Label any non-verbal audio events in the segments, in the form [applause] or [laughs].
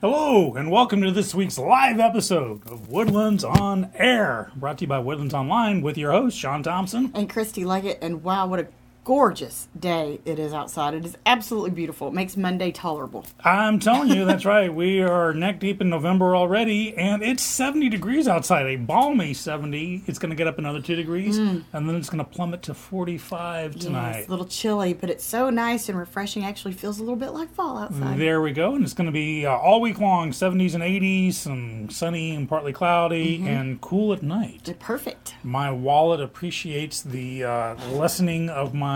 Hello, and welcome to this week's live episode of Woodlands on Air, brought to you by Woodlands Online with your host, Sean Thompson. and Christy Leggett. And wow, what a gorgeous day it is outside. It is absolutely beautiful. It makes Monday tolerable. I'm telling you, that's [laughs] right. We are neck deep in November already, and it's 70 degrees outside, a balmy 70. It's going to get up another two degrees, and then it's going to plummet to 45 Yeah, tonight. it's a little chilly, but it's so nice and refreshing. Actually, feels a little bit like fall outside. There we go, and it's going to be uh, all week long 70s and 80s, and sunny and partly cloudy, Mm-hmm. and cool at night. Perfect. My wallet appreciates the uh, lessening of my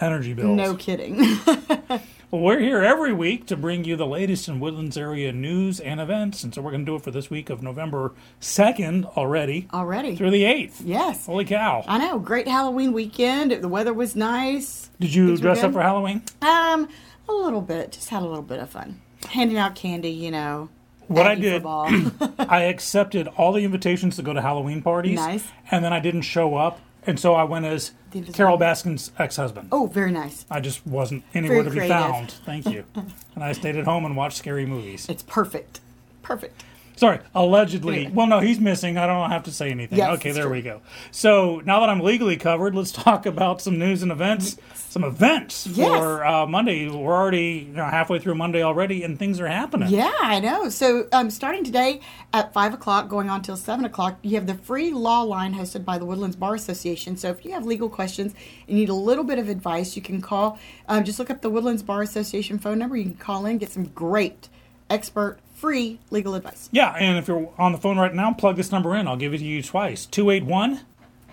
energy bills. No kidding. [laughs] Well, we're here every week to bring you the latest in Woodlands area news and events, and so we're going to do it for this week of November 2nd already Already. through the 8th. Yes. Holy cow. I know. Great Halloween weekend. The weather was nice. Did you Things dress up for Halloween? Um, a little bit. Just had a little bit of fun. Handing out candy, you know. What I did. [clears throat] I accepted all the invitations to go to Halloween parties. Nice. And then I didn't show up, and so I went as Carole. Baskin's ex husband. oh, very nice. I just wasn't anywhere Very to be creative. found. Thank you. [laughs] and I stayed at home and watched scary movies. It's perfect. Perfect. Sorry, allegedly. Well, no, he's missing. I don't have to say anything. Yes, okay, there true. we go. So now that I'm legally covered, let's [laughs] talk about some news and events. Some events Yes. for uh, Monday. We're already you know, halfway through Monday already, and things are happening. Yeah, I know. So, um, starting today at 5 o'clock, going on till 7 o'clock, you have the free law line hosted by the Woodlands Bar Association. So, if you have legal questions and need a little bit of advice, you can call. Um, just look up the Woodlands Bar Association phone number. You can call in, get some great, expert, free legal advice. Yeah, and if you're on the phone right now, plug this number in. I'll give it to you twice 281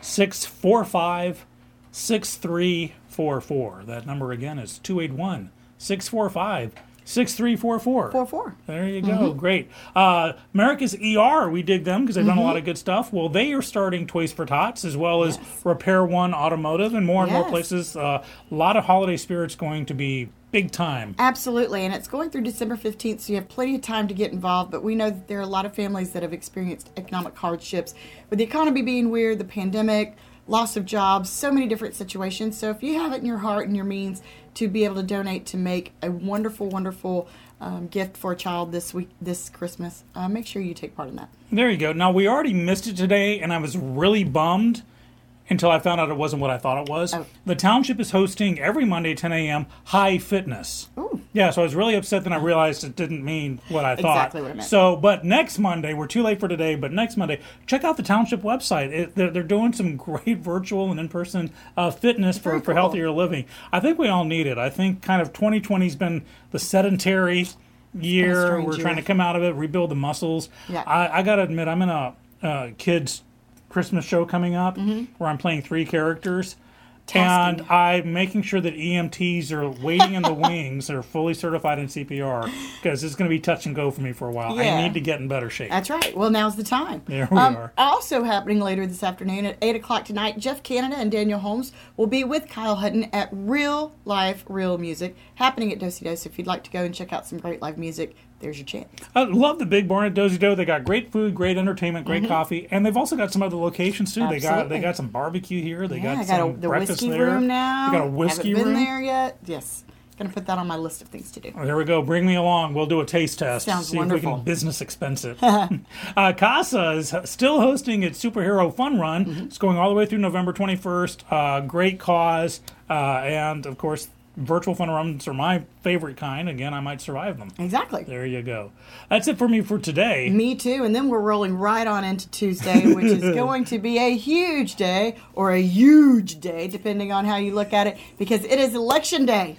645 6344. That number again is 281 645 6344. 4 4. There you go. Mm-hmm. Great. Uh, America's ER, we dig them because they've done a lot of good stuff. Well, they are starting Toys for Tots as well as Yes. Repair One Automotive and more and more Yes. places. Uh, a lot of holiday spirits going to be big time. Absolutely, and it's going through December 15th, so you have plenty of time to get involved. But we know that there are a lot of families that have experienced economic hardships with the economy being weird, the pandemic, loss of jobs, so many different situations. So if you have it in your heart and your means to be able to donate to make a wonderful, wonderful um, gift for a child this week, this Christmas, uh, make sure you take part in that. There you go. Now, we already missed it today, and I was really bummed until I found out it wasn't what I thought it was. Oh. The township is hosting every Monday, 10 a.m., High Fitness. Ooh. Yeah, so I was really upset then I realized it didn't mean what I thought. Exactly what it meant. So, but next Monday, we're too late for today, but next Monday, check out the township website. It, they're, they're doing some [laughs] great virtual and in person uh, fitness for, Very for healthier living. I think we all need it. I think kind of 2020 has been the sedentary year. We're year. trying to come out of it, rebuild the muscles. Yeah. I, I got to admit, I'm in a uh, kids' Christmas show coming up where I'm playing three characters. And Mm-hmm. I'm making sure that EMTs are waiting in the [laughs] wings. They're fully certified in CPR because it's going to be touch and go for me for a while. I need to get in better shape. That's right. Well, now's the time. There we um, are. Also happening later this afternoon at 8 o'clock tonight, Jeff Canada and Daniel Holmes will be with Kyle Hutton at Real Life, Real Music, happening at Dosey Doe's. If you'd like to go and check out some great live music, there's your chance. I love the Big Barn at Dosey Doe. They got great food, great entertainment, great coffee, and they've also got some other locations too. They got Mm-hmm. They got some barbecue here. They Yeah, got I some a, the breakfast whiskey there. room now. They got a whiskey Haven't been room. there yet. Yes. Gonna put that on my list of things to do. Oh, There we go. Bring me along. We'll do a taste test. Sounds see if we wonderful. can business expense it. [laughs] uh, Casa is still hosting its superhero fun run. Mm-hmm. It's going all the way through November 21st. Uh, great cause. Uh, and, of course, virtual fun runs are my favorite kind. Again, I might survive them. Exactly. There you go. That's it for me for today. Me too. And then we're rolling right on into Tuesday, which is [laughs] going to be a huge day or a huge day, depending on how you look at it, because it is election day.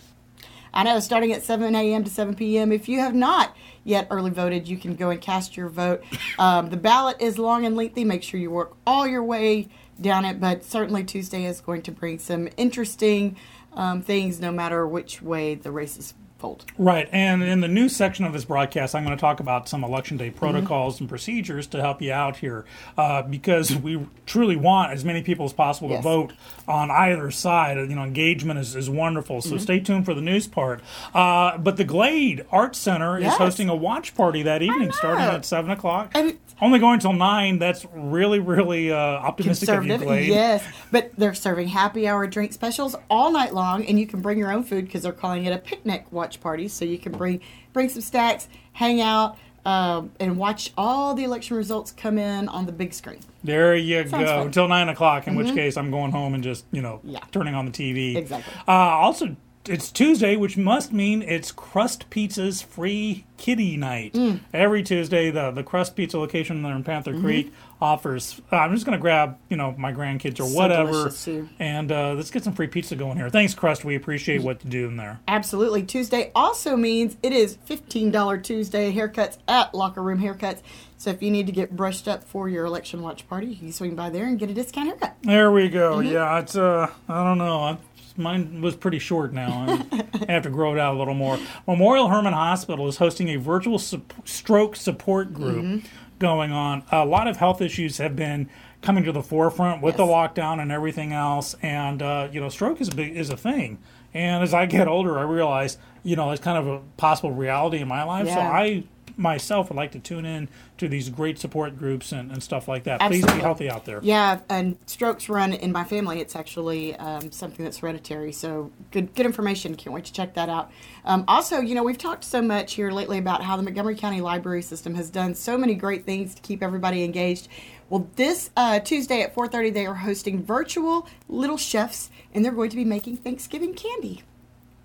I know, starting at 7 a.m. to 7 p.m. If you have not yet early voted, you can go and cast your vote. [laughs] Um, the ballot is long and lengthy. Make sure you work all your way down it, but certainly Tuesday is going to bring some interesting um, things no matter which way the races fold. Right. And in the news section of this broadcast, I'm going to talk about some election day Mm-hmm. protocols and procedures to help you out here uh, because we truly want as many people as possible to vote on either side. You know, engagement is, is wonderful. Mm-hmm. So stay tuned for the news part. Uh, but the Glade Art Center is hosting a watch party that evening starting at 7 o'clock. And- Only going till 9. That's really, really uh, optimistic of you. Glade. Yes, but they're serving happy hour drink specials all night long, and you can bring your own food because they're calling it a picnic watch watch parties, so you can bring bring some stacks, hang out, um, and watch all the election results come in on the big screen. There you Sounds go. fun. Mm-hmm. Until nine o'clock, in which case I'm going home and just you know Yeah. turning on the TV. Exactly. Uh, also, it's Tuesday, which must mean it's Crust Pizza's free kiddie night. Mm. Every Tuesday, the the Crust Pizza location there in Panther Mm-hmm. Creek offers. Uh, I'm just going to grab you know my grandkids or So whatever, and uh, let's get some free pizza going here. Thanks, Crust. We appreciate what you do in there. Absolutely. Tuesday also means it is $15 Tuesday haircuts at Locker Room Haircuts. So if you need to get brushed up for your election watch party, you can swing by there and get a discount haircut. There we go. Mm-hmm. Yeah, it's uh, I don't know. I, mine was pretty short now. [laughs] I have to grow it out a little more. Memorial Hermann Hospital is hosting a virtual sup- stroke support group Mm-hmm. going on. A lot of health issues have been coming to the forefront with the lockdown and everything else, and uh, you know, stroke is a big is a thing. And as I get older, I realize you know it's kind of a possible reality in my life. So I myself would like to tune in to these great support groups and, and stuff like that. Please be Absolutely. healthy out there. Yeah, and strokes run in my family. It's actually um, something that's hereditary. So good, good information. Can't wait to check that out. Um, also, you know, we've talked so much here lately about how the Montgomery County Library System has done so many great things to keep everybody engaged. Well, this uh, Tuesday at 4:30, they are hosting virtual little chefs, and they're going to be making Thanksgiving candy.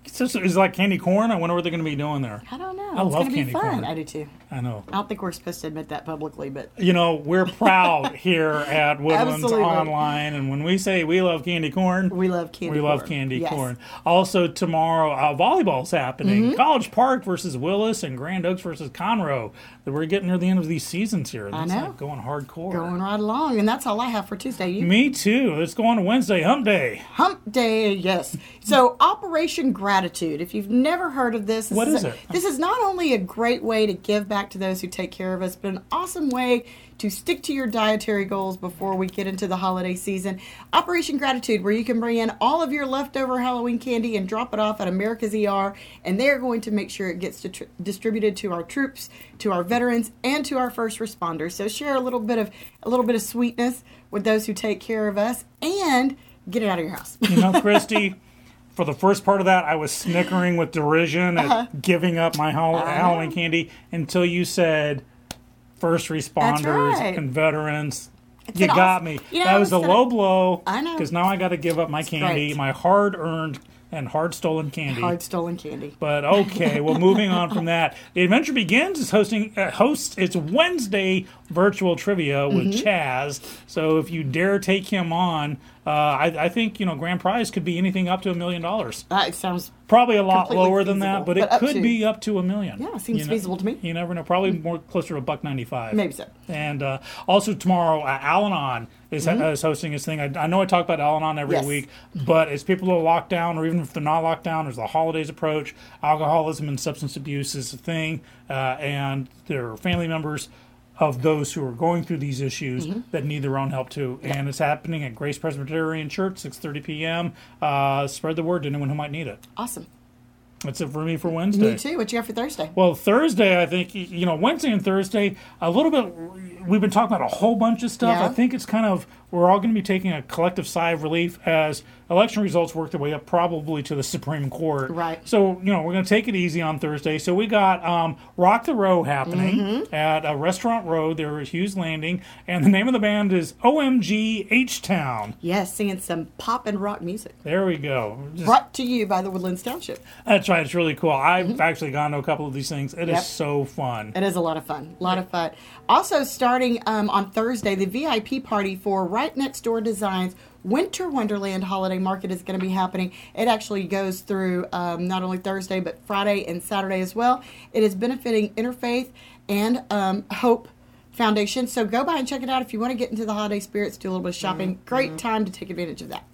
So, so is it like candy corn? I wonder what they're going to be doing there. I don't know. I it's love going to be candy fun. corn. I do too. I know. I don't think we're supposed to admit that publicly, but You know, we're proud [laughs] here at Woodlands Absolutely. Online, and when we say we love candy corn, we love candy. we love corn. candy Yes. corn. Also tomorrow, uh, volleyball's happening. Mm-hmm. College Park versus Willis and Grand Oaks versus Conroe. That We're getting near the end of these seasons here. I It's know. like going hardcore. Going right along, and that's all I have for Tuesday. You Me too. Let's go on to Wednesday, Hump Day. Hump Day, yes. So Operation Gratitude. If you've never heard of this, this What is a- it? This is not only a great way to give back to those who take care of us, but an awesome way to stick to your dietary goals before we get into the holiday season. Operation Gratitude, where you can bring in all of your leftover Halloween candy and drop it off at America's ER, and they're going to make sure it gets ditri- distributed to our troops, to our veterans, and to our first responders. So share a little bit of a little bit of sweetness with those who take care of us, and get it out of your house. You know, Christy, [laughs] for the first part of that, I was snickering with derision at Uh-huh. giving up my Hall- Halloween candy until you said first responders right. and veterans. It's you an got awesome- me. you know, that was a low blow. I know. Because now I got to give up my candy, great. my hard earned and hard stolen candy. Hard stolen candy. But okay, well, moving on from that, the adventure begins is hosting uh, hosts its Wednesday virtual trivia with Mm-hmm. Chaz. So if you dare take him on, uh, I, I think you know grand prize could be anything up to a million dollars. That sounds Probably a lot lower than that, but it but up could to. be up to a million. Yeah, seems You know- feasible to me. You never know. Probably more closer to a buck ninety five. maybe so. And uh, also tomorrow, uh, Al-Anon is, is hosting his thing. I, I know I talk about Al-Anon every Mm-hmm. Yes. week, but as people are locked down, or even if they're not locked down, as the holidays approach, alcoholism and substance abuse is a thing, uh, and there are family members of those who are going through these issues Mm-hmm. that need their own help too. And it's happening at Grace Presbyterian Church, 6.30 p.m. Uh, spread the word to anyone who might need it. Awesome. That's it for me for Wednesday. Me too. What you got for Thursday? Well, Thursday, I think, you know, Wednesday and Thursday, a little bit, we've been talking about a whole bunch of stuff. Yeah. I think it's kind of, we're all going to be taking a collective sigh of relief as election results work their way up probably to the Supreme Court. Right. So, you know, we're going to take it easy on Thursday. So we got um, Rock the Row happening Mm-hmm. at a Restaurant Row there at Hughes Landing. And the name of the band is OMG H Town. Yes, singing some pop and rock music. There we go. Just- Brought to you by the Woodlands Township. that's right. It's really cool. I've actually gone to a couple of these things. It is Mm-hmm. Yep. so fun. It is a lot of fun. A lot of fun. Also, starting um, on Thursday, the VIP party for Right Next Door Designs Winter Wonderland Holiday Market is going to be happening. It actually goes through um, not only Thursday, but Friday and Saturday as well. It is benefiting Interfaith and um, Hope Foundation. So go by and check it out if you want to get into the holiday spirits, do a little bit of shopping. Mm-hmm. Great time to take advantage of that.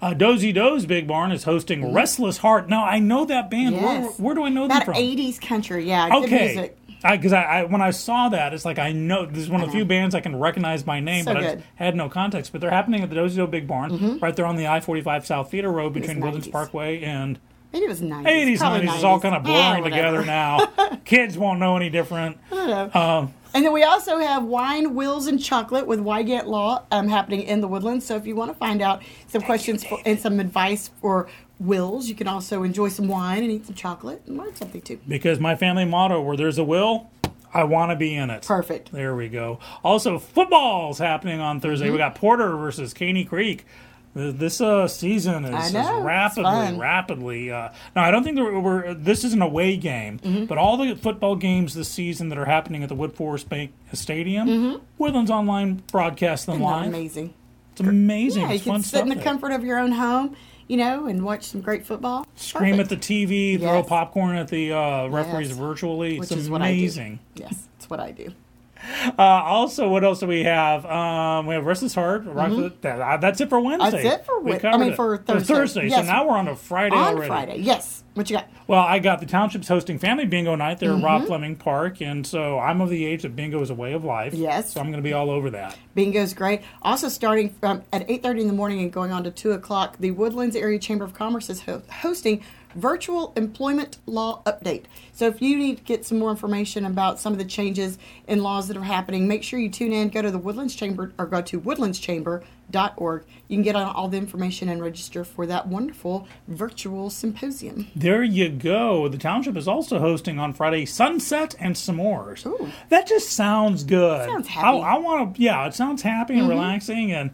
Uh, Dosey Doe's Big Barn is hosting Restless Heart. Now I know that band. Where, Yes. where do I know That them from? 80s country, yeah. Good okay, music. Because I, I, when I saw that, it's like I know this is one of the few bands I can recognize by name, So but I just had no context. But they're happening at the Dosey Doe Big Barn, right there on the I forty five South Theater Road between Woodlands Parkway and Maybe it was 90s. eighties, Probably nineties. It's all kind of blurring whatever. together now. [laughs] Kids won't know any different. I don't know. Um, And then we also have wine, wills, and chocolate with Wygant Law um, happening in the Woodlands. So if you want to find out some questions for, and some advice for wills, you can also enjoy some wine and eat some chocolate and learn something too. Because my family motto, where there's a will, I want to be in it. Perfect. There we go. Also, football's happening on Thursday. Mm-hmm. We got Porter versus Caney Creek. Th- This uh, season is, is know, it's rapidly, rapidly. Uh, now, I don't think that we're. This is an away game, Mm-hmm. but all the football games this season that are happening at the Woodforest Bank Stadium, Woodlands Online broadcasts them Isn't live. amazing? It's amazing. Yeah, you it's can sit in the there. comfort of your own home, you know, and watch some great football. Scream at the TV, throw popcorn at the uh, referees Yes. virtually. Which it's is what I do. amazing. Yes, it's what I do. [laughs] Uh, also, what else do we have? Um, we have Restless Heart. Rock the- that- uh, that's it for Wednesday. Mm-hmm. it for We Wed- I mean, it. for Thursday. So now we're on to Friday On already. Friday, yes. What you got? Well, I got the township's hosting family bingo night there at Mm-hmm. Rob Fleming Park, and so I'm of the age that bingo is a way of life. Yes. So I'm going to be all over that. Bingo's great. Also, starting from at 8:30 in the morning and going on to 2 o'clock, the Woodlands Area Chamber of Commerce is ho- hosting virtual employment law update. So, if you need to get some more information about some of the changes in laws that are happening, make sure you tune in. Go to the Woodlands Chamber or go to woodlandschamber.org. You can get on all the information and register for that wonderful virtual symposium. There you go. The township is also hosting on Friday Sunset and S'mores. Ooh. That just sounds good. Sounds happy. Mm-hmm. I, I want to. Yeah, it sounds happy and relaxing. And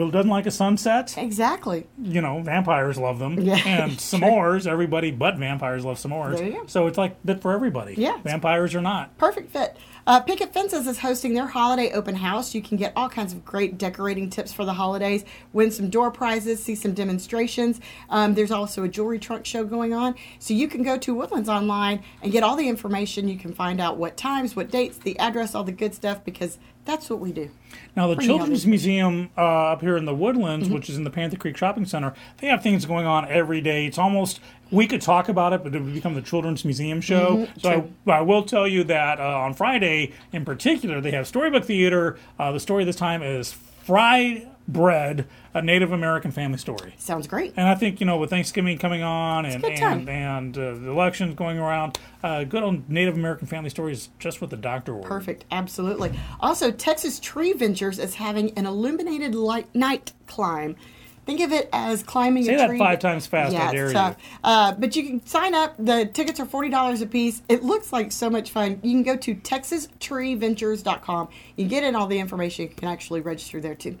who doesn't like a sunset? Exactly. you know, vampires love them. Yeah. [laughs] And s'mores, everybody but vampires love s'mores. There you go. So it's like bit for everybody. Yeah. Vampires or not. Perfect fit. Uh, Picket Fences is hosting their holiday open house. You can get all kinds of great decorating tips for the holidays, win some door prizes, see some demonstrations. Um, there's also a jewelry trunk show going on. So you can go to Woodlands Online and get all the information. You can find out what times, what dates, the address, all the good stuff, because that's what we do. Now, the Bring Children's Museum uh, up here in the Woodlands, Mm-hmm. which is in the Panther Creek Shopping Center, they have things going on every day. It's almost, we could talk about it, but it would become the Children's Museum show. Mm-hmm. so I, I will tell you that uh, on Friday, in particular, they have Storybook Theater. Uh, the story this time is Fried Bread, a Native American family story. Sounds great. And I think you know with Thanksgiving coming on and and and uh, the elections going around, uh, good old Native American family stories just what the doctor ordered. Perfect, absolutely. Also, Texas Tree Ventures is having an illuminated light night climb. Think of it as climbing Say a that tree. five times fast, Yeah, I dare it's you. tough. Uh, but you can sign up. The tickets are forty dollars a piece. It looks like so much fun. You can go to texastreeventures.com. You get in all the information. You can actually register there too.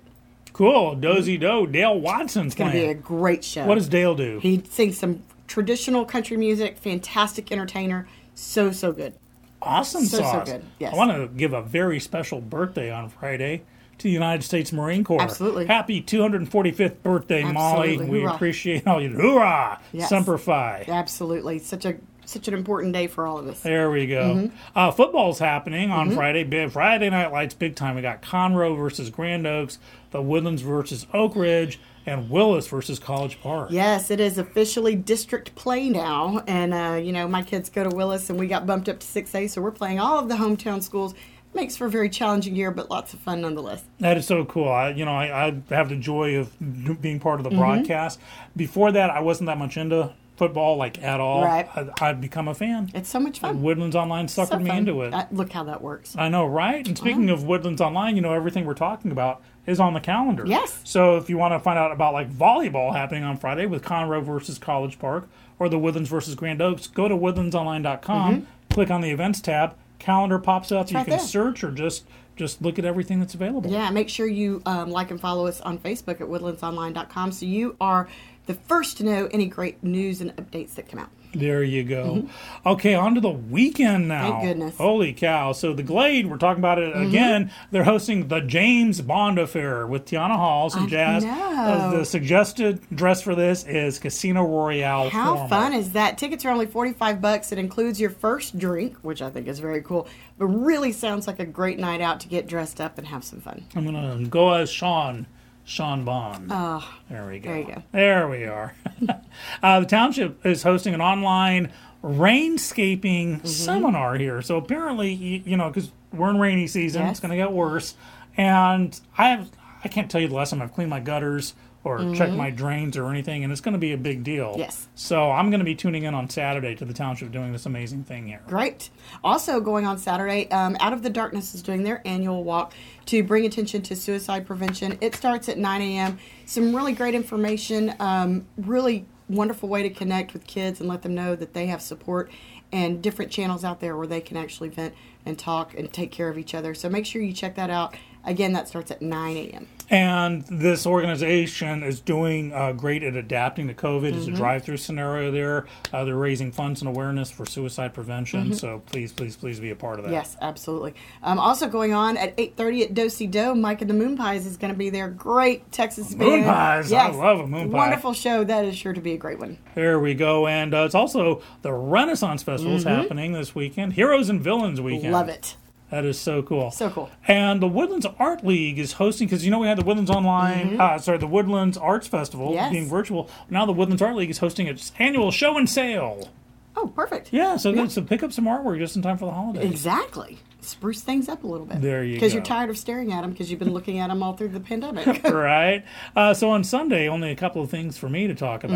Cool, Dosey Doe. Dale Watson's It's going to be a playing. great show. What does Dale do? he sings some traditional country music? Fantastic entertainer. So so good. awesome so, so sauce. good, yes. I want to give a very special birthday on Friday to the United States Marine Corps. Absolutely. Happy 245th birthday, Molly. Absolutely. We Hoorah. appreciate all you. Hoorah! Yes. Semper Fi. Absolutely, such a such an important day for all of us. There we go. Mm-hmm. Uh, football's happening on Friday. Big Friday Night Lights, big time. We got Conroe versus Grand Oaks, the Woodlands versus Oak Ridge, and Willis versus College Park. Yes, it is officially district play now, and uh, you know my kids go to Willis, and we got bumped up to six A, so we're playing all of the hometown schools. Makes for a very challenging year, but lots of fun nonetheless. That is so cool. I, you know, I, I have the joy of being part Mm-hmm. of the broadcast. Before that, I wasn't that much into football, like at all. Right. I, I've become a fan. It's so much fun. Woodlands Online suckered So me into it. Uh, look how that works. I know, right? And speaking of Woodlands Online, you know, everything we're talking about is on the calendar. Yes. So if you want to find out about like volleyball happening on Friday with Conroe versus College Park or the Woodlands versus Grand Oaks, go to woodlandsonline.com, click on the events tab, calendar pops up, you Mm-hmm. right can there. search or just just look at everything that's available. Yeah, make sure you um, like and follow us on Facebook at woodlandsonline.com so you are the first to know any great news and updates that come out. There you go. Okay, on to the weekend now. Mm-hmm. Thank goodness. Mm-hmm. Holy cow. So the Glade, we're talking about it again. They're hosting the James Bond Affair with Tiana Halls and I Jazz. Uh, the suggested dress for this is Casino Royale. How formal. fun is that? Tickets are only 45 bucks. It includes your first drink, which I think is very cool, but really sounds like a great night out to get dressed up and have some fun. I'm going to go as Sean. Sean Bond. Oh, there we go. there you go. There we are. [laughs] uh, the township is hosting an online rainscaping Mm-hmm. seminar here. So apparently, you, you know, because we're in rainy season, Yes. it's going to get worse. And I have, I can't tell you the last time I've cleaned my gutters or check my drains or anything, and it's going to be a big deal. Mm-hmm. Yes. So I'm going to be tuning in on Saturday to the township doing this amazing thing here. Great. Also, going on Saturday, um, Out of the Darkness is doing their annual walk to bring attention to suicide prevention. It starts at 9 a.m. Some really great information, um, really wonderful way to connect with kids and let them know that they have support and different channels out there where they can actually vent and talk and take care of each other. So make sure you check that out. Again, that starts at 9 a.m. And this organization is doing uh, great at adapting to COVID. It's a drive-through scenario there. Uh, they're raising funds and awareness for suicide prevention. So please, please, please be a part of that. Yes, absolutely. Um, also going on at 8.30 at Dosey Doe, Mike and the Moon Pies is going to be there. Great Texas Moon band. Pies, I love a moon pie. Wonderful show. That is sure to be a great one. There we go. And uh, it's also the Renaissance Festival is happening this weekend. Heroes and Villains weekend. Love it. That is so cool. So cool. And the Woodlands Art League is hosting because you know we had the Woodlands Online, uh, sorry, the Woodlands Arts Festival Mm-hmm. Yes. being virtual. Now the Woodlands Art League is hosting its annual show and sale. Oh, perfect. Yeah, so good. So pick up some artwork just in time for the holidays. Exactly. Spruce things up a little bit. There you go. Because you're tired of staring at them because you've been looking at them all through the [laughs] pandemic. right. Uh, so on Sunday, only a couple of things for me to talk Mm-hmm.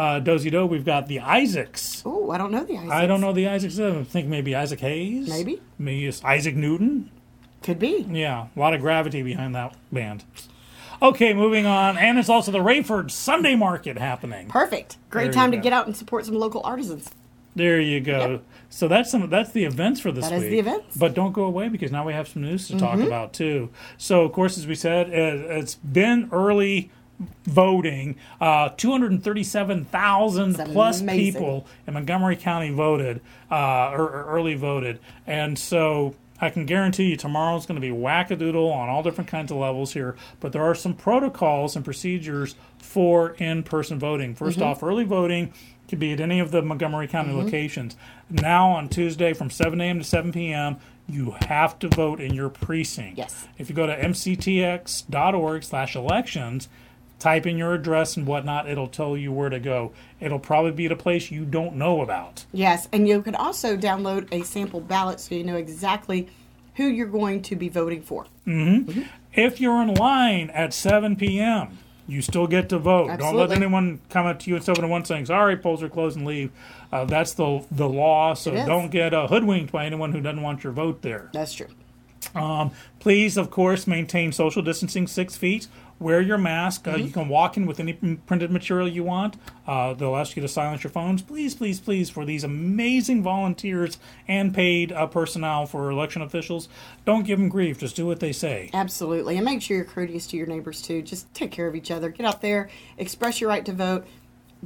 Uh, Dosey Doe, we've got the Isaacs. oh, I don't know the Isaacs. I don't know the Isaacs. I think maybe Isaac Hayes. Maybe. Maybe it's Isaac Newton. Could be. Yeah, a lot of gravity behind that band. Okay, moving on. And it's also the Rayford Sunday Market happening. Perfect. Great There time to go. get out and support some local artisans. There you go. Yep. So that's some that's the events for this That is week. the events. Mm-hmm. But don't go away because now we have some news to talk about too. So of course, as we said, it, it's been early voting. Uh, Two hundred thirty-seven thousand plus amazing. people in Montgomery County voted uh, or, or early voted, and so. I can guarantee you tomorrow's going to be wackadoodle on all different kinds of levels here, but there are some protocols and procedures for in person voting. 1st Mm-hmm. off, early voting can be at any of the Montgomery County locations. Now on Tuesday from 7 a.m. to 7 p.m., you have to vote in your precinct. Yes. If you go to mctx.org slash elections, type in your address and whatnot, it'll tell you where to go. It'll probably be at a place you don't know about. Yes, and you can also download a sample ballot so you know exactly who you're going to be voting for. Mm-hmm. If you're in line at 7 p.m., you still get to vote. Absolutely. Don't let anyone come up to you at 7 to 1 saying, sorry, polls are closed and leave. Uh, that's the, the law, so don't get uh, hoodwinked by anyone who doesn't want your vote there. That's true. Um, please, of course, maintain social distancing six feet. Wear your mask. Uh, You can walk in with any printed material you want. Uh, they'll ask you to silence your phones. Please, please, please, for these amazing volunteers and paid uh, personnel for election officials, don't give them grief. Just do what they say. Absolutely. And make sure you're courteous to your neighbors too. Just take care of each other. Get out there, express your right to vote,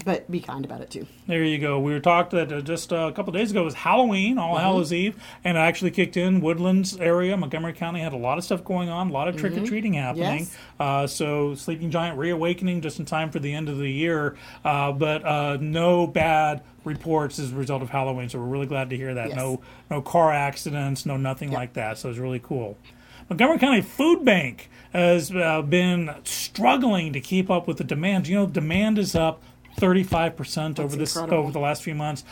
but be kind about it too. There you go. We were talked that uh, just uh, a couple of days ago was Halloween, All Hallows Eve, and it actually kicked in. Woodlands area, Montgomery County had a lot of stuff going on, a lot of trick or treating happening. Yes. Uh, so Sleeping Giant reawakening just in time for the end of the year, uh, but uh, no bad reports as a result of Halloween. So we're really glad to hear that. Yes. No, no car accidents, no nothing like that. So it's really cool. Montgomery County Food Bank has uh, been struggling to keep up with the demand. You know, demand is up 35% over this incredible. over the last few months.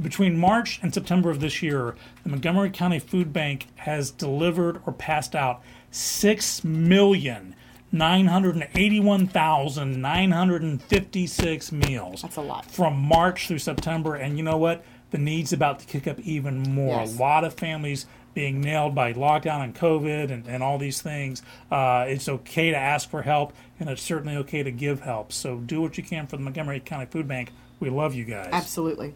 Between March and September of this year, the Montgomery County Food Bank has delivered or passed out 6 million 981,956 meals. That's a lot. From March through September. And you know what? The need's about to kick up even more. Yes. A lot of families being nailed by lockdown and COVID and, and all these things. Uh, it's okay to ask for help, and it's certainly okay to give help. So do what you can for the Montgomery County Food Bank. We love you guys. Absolutely.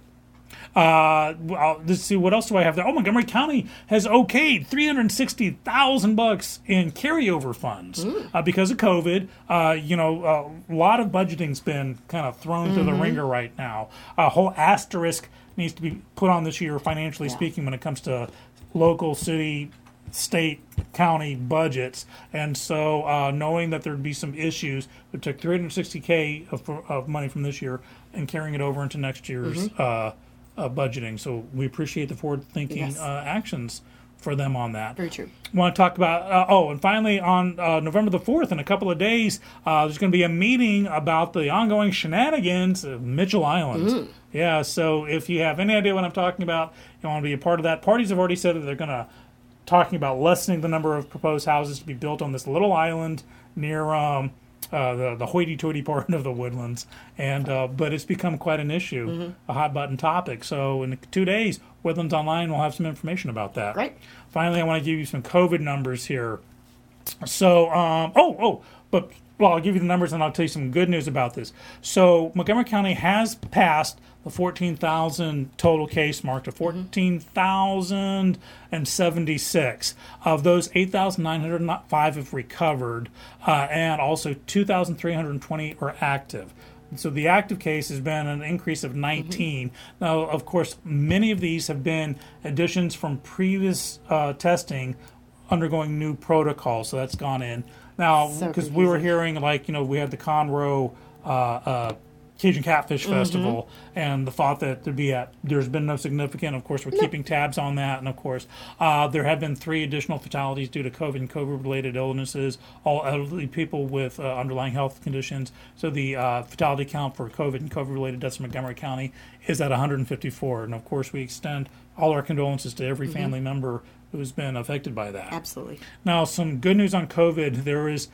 Uh, well, let's see what else do I have there. Oh, Montgomery County has okayed three hundred sixty thousand bucks in carryover funds uh, because of COVID. Uh, you know, a lot of budgeting's been kind of thrown through the ringer right now. A whole asterisk needs to be put on this year, financially speaking, when it comes to local, city, state, county budgets. And so, uh, knowing that there'd be some issues, we took 360k of, of money from this year and carrying it over into next year's uh, uh, budgeting. So we appreciate the forward-thinking Yes. uh, actions for them on that. Very true. Want to talk about? Uh, oh, and finally, on uh, November the fourth, in a couple of days, uh, there's going to be a meeting about the ongoing shenanigans of Mitchell Island. Yeah, so if you have any idea what I'm talking about, you want to be a part of that. Parties have already said that they're going to talking about lessening the number of proposed houses to be built on this little island near um, uh, the the hoity-toity part of the woodlands, and uh, but it's become quite an issue, Mm-hmm. a hot button topic. So in two days, Woodlands Online will have some information about that. Right. Finally, I want to give you some COVID numbers here. So, um, oh, oh, but well, I'll give you the numbers and I'll tell you some good news about this. So, Montgomery County has passed the 14,000 total case mark to 14,076. Of those, 8,905 have recovered, uh, and also 2,320 are active. So the active case has been an increase of 19. Now, of course, many of these have been additions from previous uh, testing undergoing new protocols. So that's gone in. Now, So because we were hearing, like, you know, we had the Conroe uh, uh, Cajun Catfish Festival and the thought that there'd be a, there's been no significant, of course, we're keeping tabs on that. And of course, uh, there have been three additional fatalities due to COVID and COVID related illnesses, all elderly people with uh, underlying health conditions. So the uh, fatality count for COVID and COVID related deaths in Montgomery County is at 154. And of course, we extend all our condolences to every family member who's been affected by that. Absolutely. Now, some good news on COVID. There is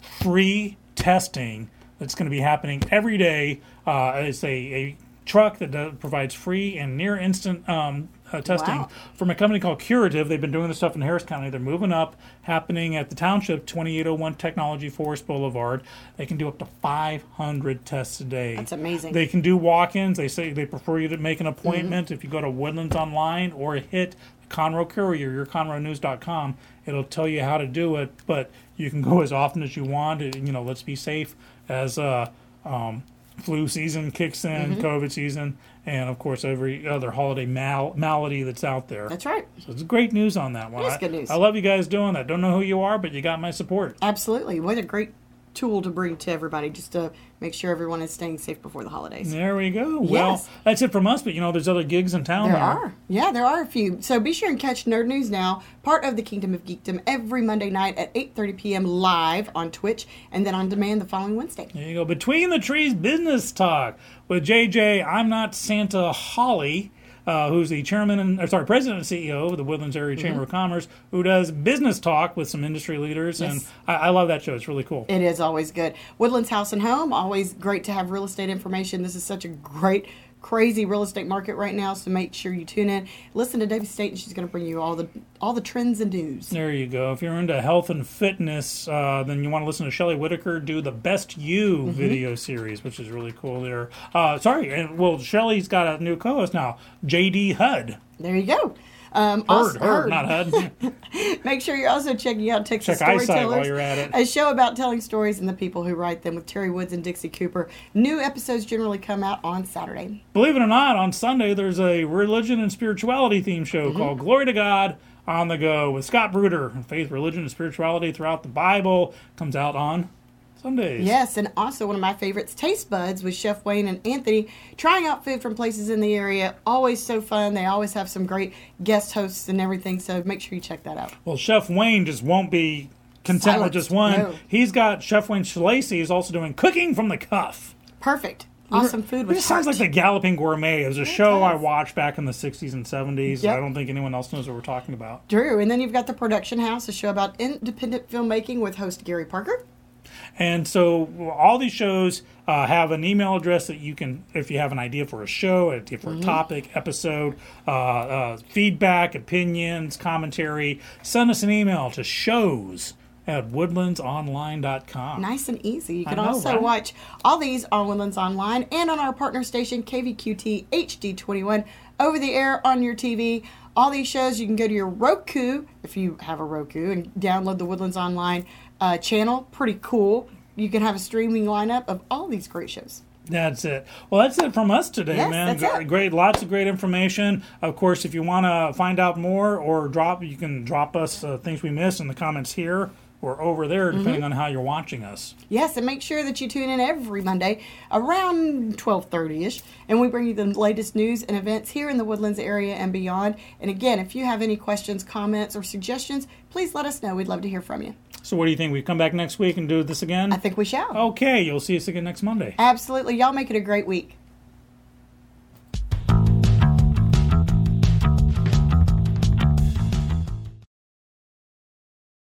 free testing that's going to be happening every day. Uh, it's a, a truck that does, provides free and near instant um, uh, testing Wow. from a company called Curative. They've been doing this stuff in Harris County. They're moving up, happening at the township, 2801 Technology Forest Boulevard. They can do up to 500 tests a day. That's amazing. They can do walk-ins. They say they prefer you to make an appointment. If you go to Woodlands Online or hit Conroe Courier, your ConroeNews.com, it'll tell you how to do it. But you can go as often as you want. You know, let's be safe as uh, um, flu season kicks in, COVID season, and of course every other holiday mal- malady that's out there. That's right. So it's great news on that one. I- good news. I love you guys doing that. Don't know who you are, but you got my support. Absolutely. What a great tool to bring to everybody just to make sure everyone is staying safe before the holidays. There we go. Well, that's it from us. But you know, there's other gigs in town. There now. are. Yeah, there are a few. So be sure and catch Nerd News Now, part of the Kingdom of Geekdom, every Monday night at 8.30 p.m. live on Twitch and then on demand the following Wednesday. There you go. Between the Trees Business Talk with JJ. I'm not Santa Holly, uh, who's the chairman and or sorry, president and CEO of the Woodlands Area Mm-hmm. Chamber of Commerce, who does business talk with some industry leaders, and I, I love that show. It's really cool. It is always good. Woodlands House and Home, always great to have real estate information. This is such a great, crazy real estate market right now, so make sure you tune in. Listen to Debbie State, and she's going to bring you all the all the trends and news. There you go. If you're into health and fitness, uh, then you want to listen to Shelly Whitaker do the Best You Mm-hmm. video series, which is really cool. There. Uh, sorry, and well, Shelly's got a new co-host now, JD Hud. There you go. Um, Heard, heard, not Hud. [laughs] Make sure you're also checking out Texas Check Storytellers, while you're at it. a show about telling stories and the people who write them with Terry Woods and Dixie Cooper. New episodes generally come out on Saturday. Believe it or not, on Sunday there's a religion and spirituality theme show Mm-hmm. called Glory to God on the Go with Scott Bruder. Faith, religion, and spirituality throughout the Bible comes out on Sundays. Yes, and also one of my favorites, Taste Buds, with Chef Wayne and Anthony, trying out food from places in the area. Always so fun. They always have some great guest hosts and everything, so make sure you check that out. Well, Chef Wayne just won't be content with just one. No. He's got Chef Wayne Schlacey is also doing cooking from the cuff. Perfect. Awesome food It just sounds like the Galloping Gourmet. It was a show I watched back in the 60s and 70s. Yep. I don't think anyone else knows what we're talking about. Drew. And then you've got The Production House, a show about independent filmmaking with host Gary Parker. And so all these shows uh, have an email address that you can, if you have an idea for a show, a different Mm-hmm. topic, episode, uh, uh, feedback, opinions, commentary, send us an email to shows at woodlandsonline.com. Nice and easy. You can know, also right? watch all these on Woodlands Online and on our partner station, KVQT HD21, over the air on your TV. All these shows, you can go to your Roku, if you have a Roku, and download the Woodlands Online uh, channel. Pretty cool. You can have a streaming lineup of all these great shows. That's it. Well, that's it from us today, Yes, man. that's it. Great, lots of great information. Of course, if you want to find out more or drop, you can drop us uh, things we missed in the comments here or over there, depending Mm-hmm. on how you're watching us. Yes, and make sure that you tune in every Monday around 12:30ish, and we bring you the latest news and events here in the Woodlands area and beyond. And again, if you have any questions, comments, or suggestions, please let us know. We'd love to hear from you. So, what do you think? We come back next week and do this again? I think we shall. Okay, you'll see us again next Monday. Absolutely. Y'all make it a great week.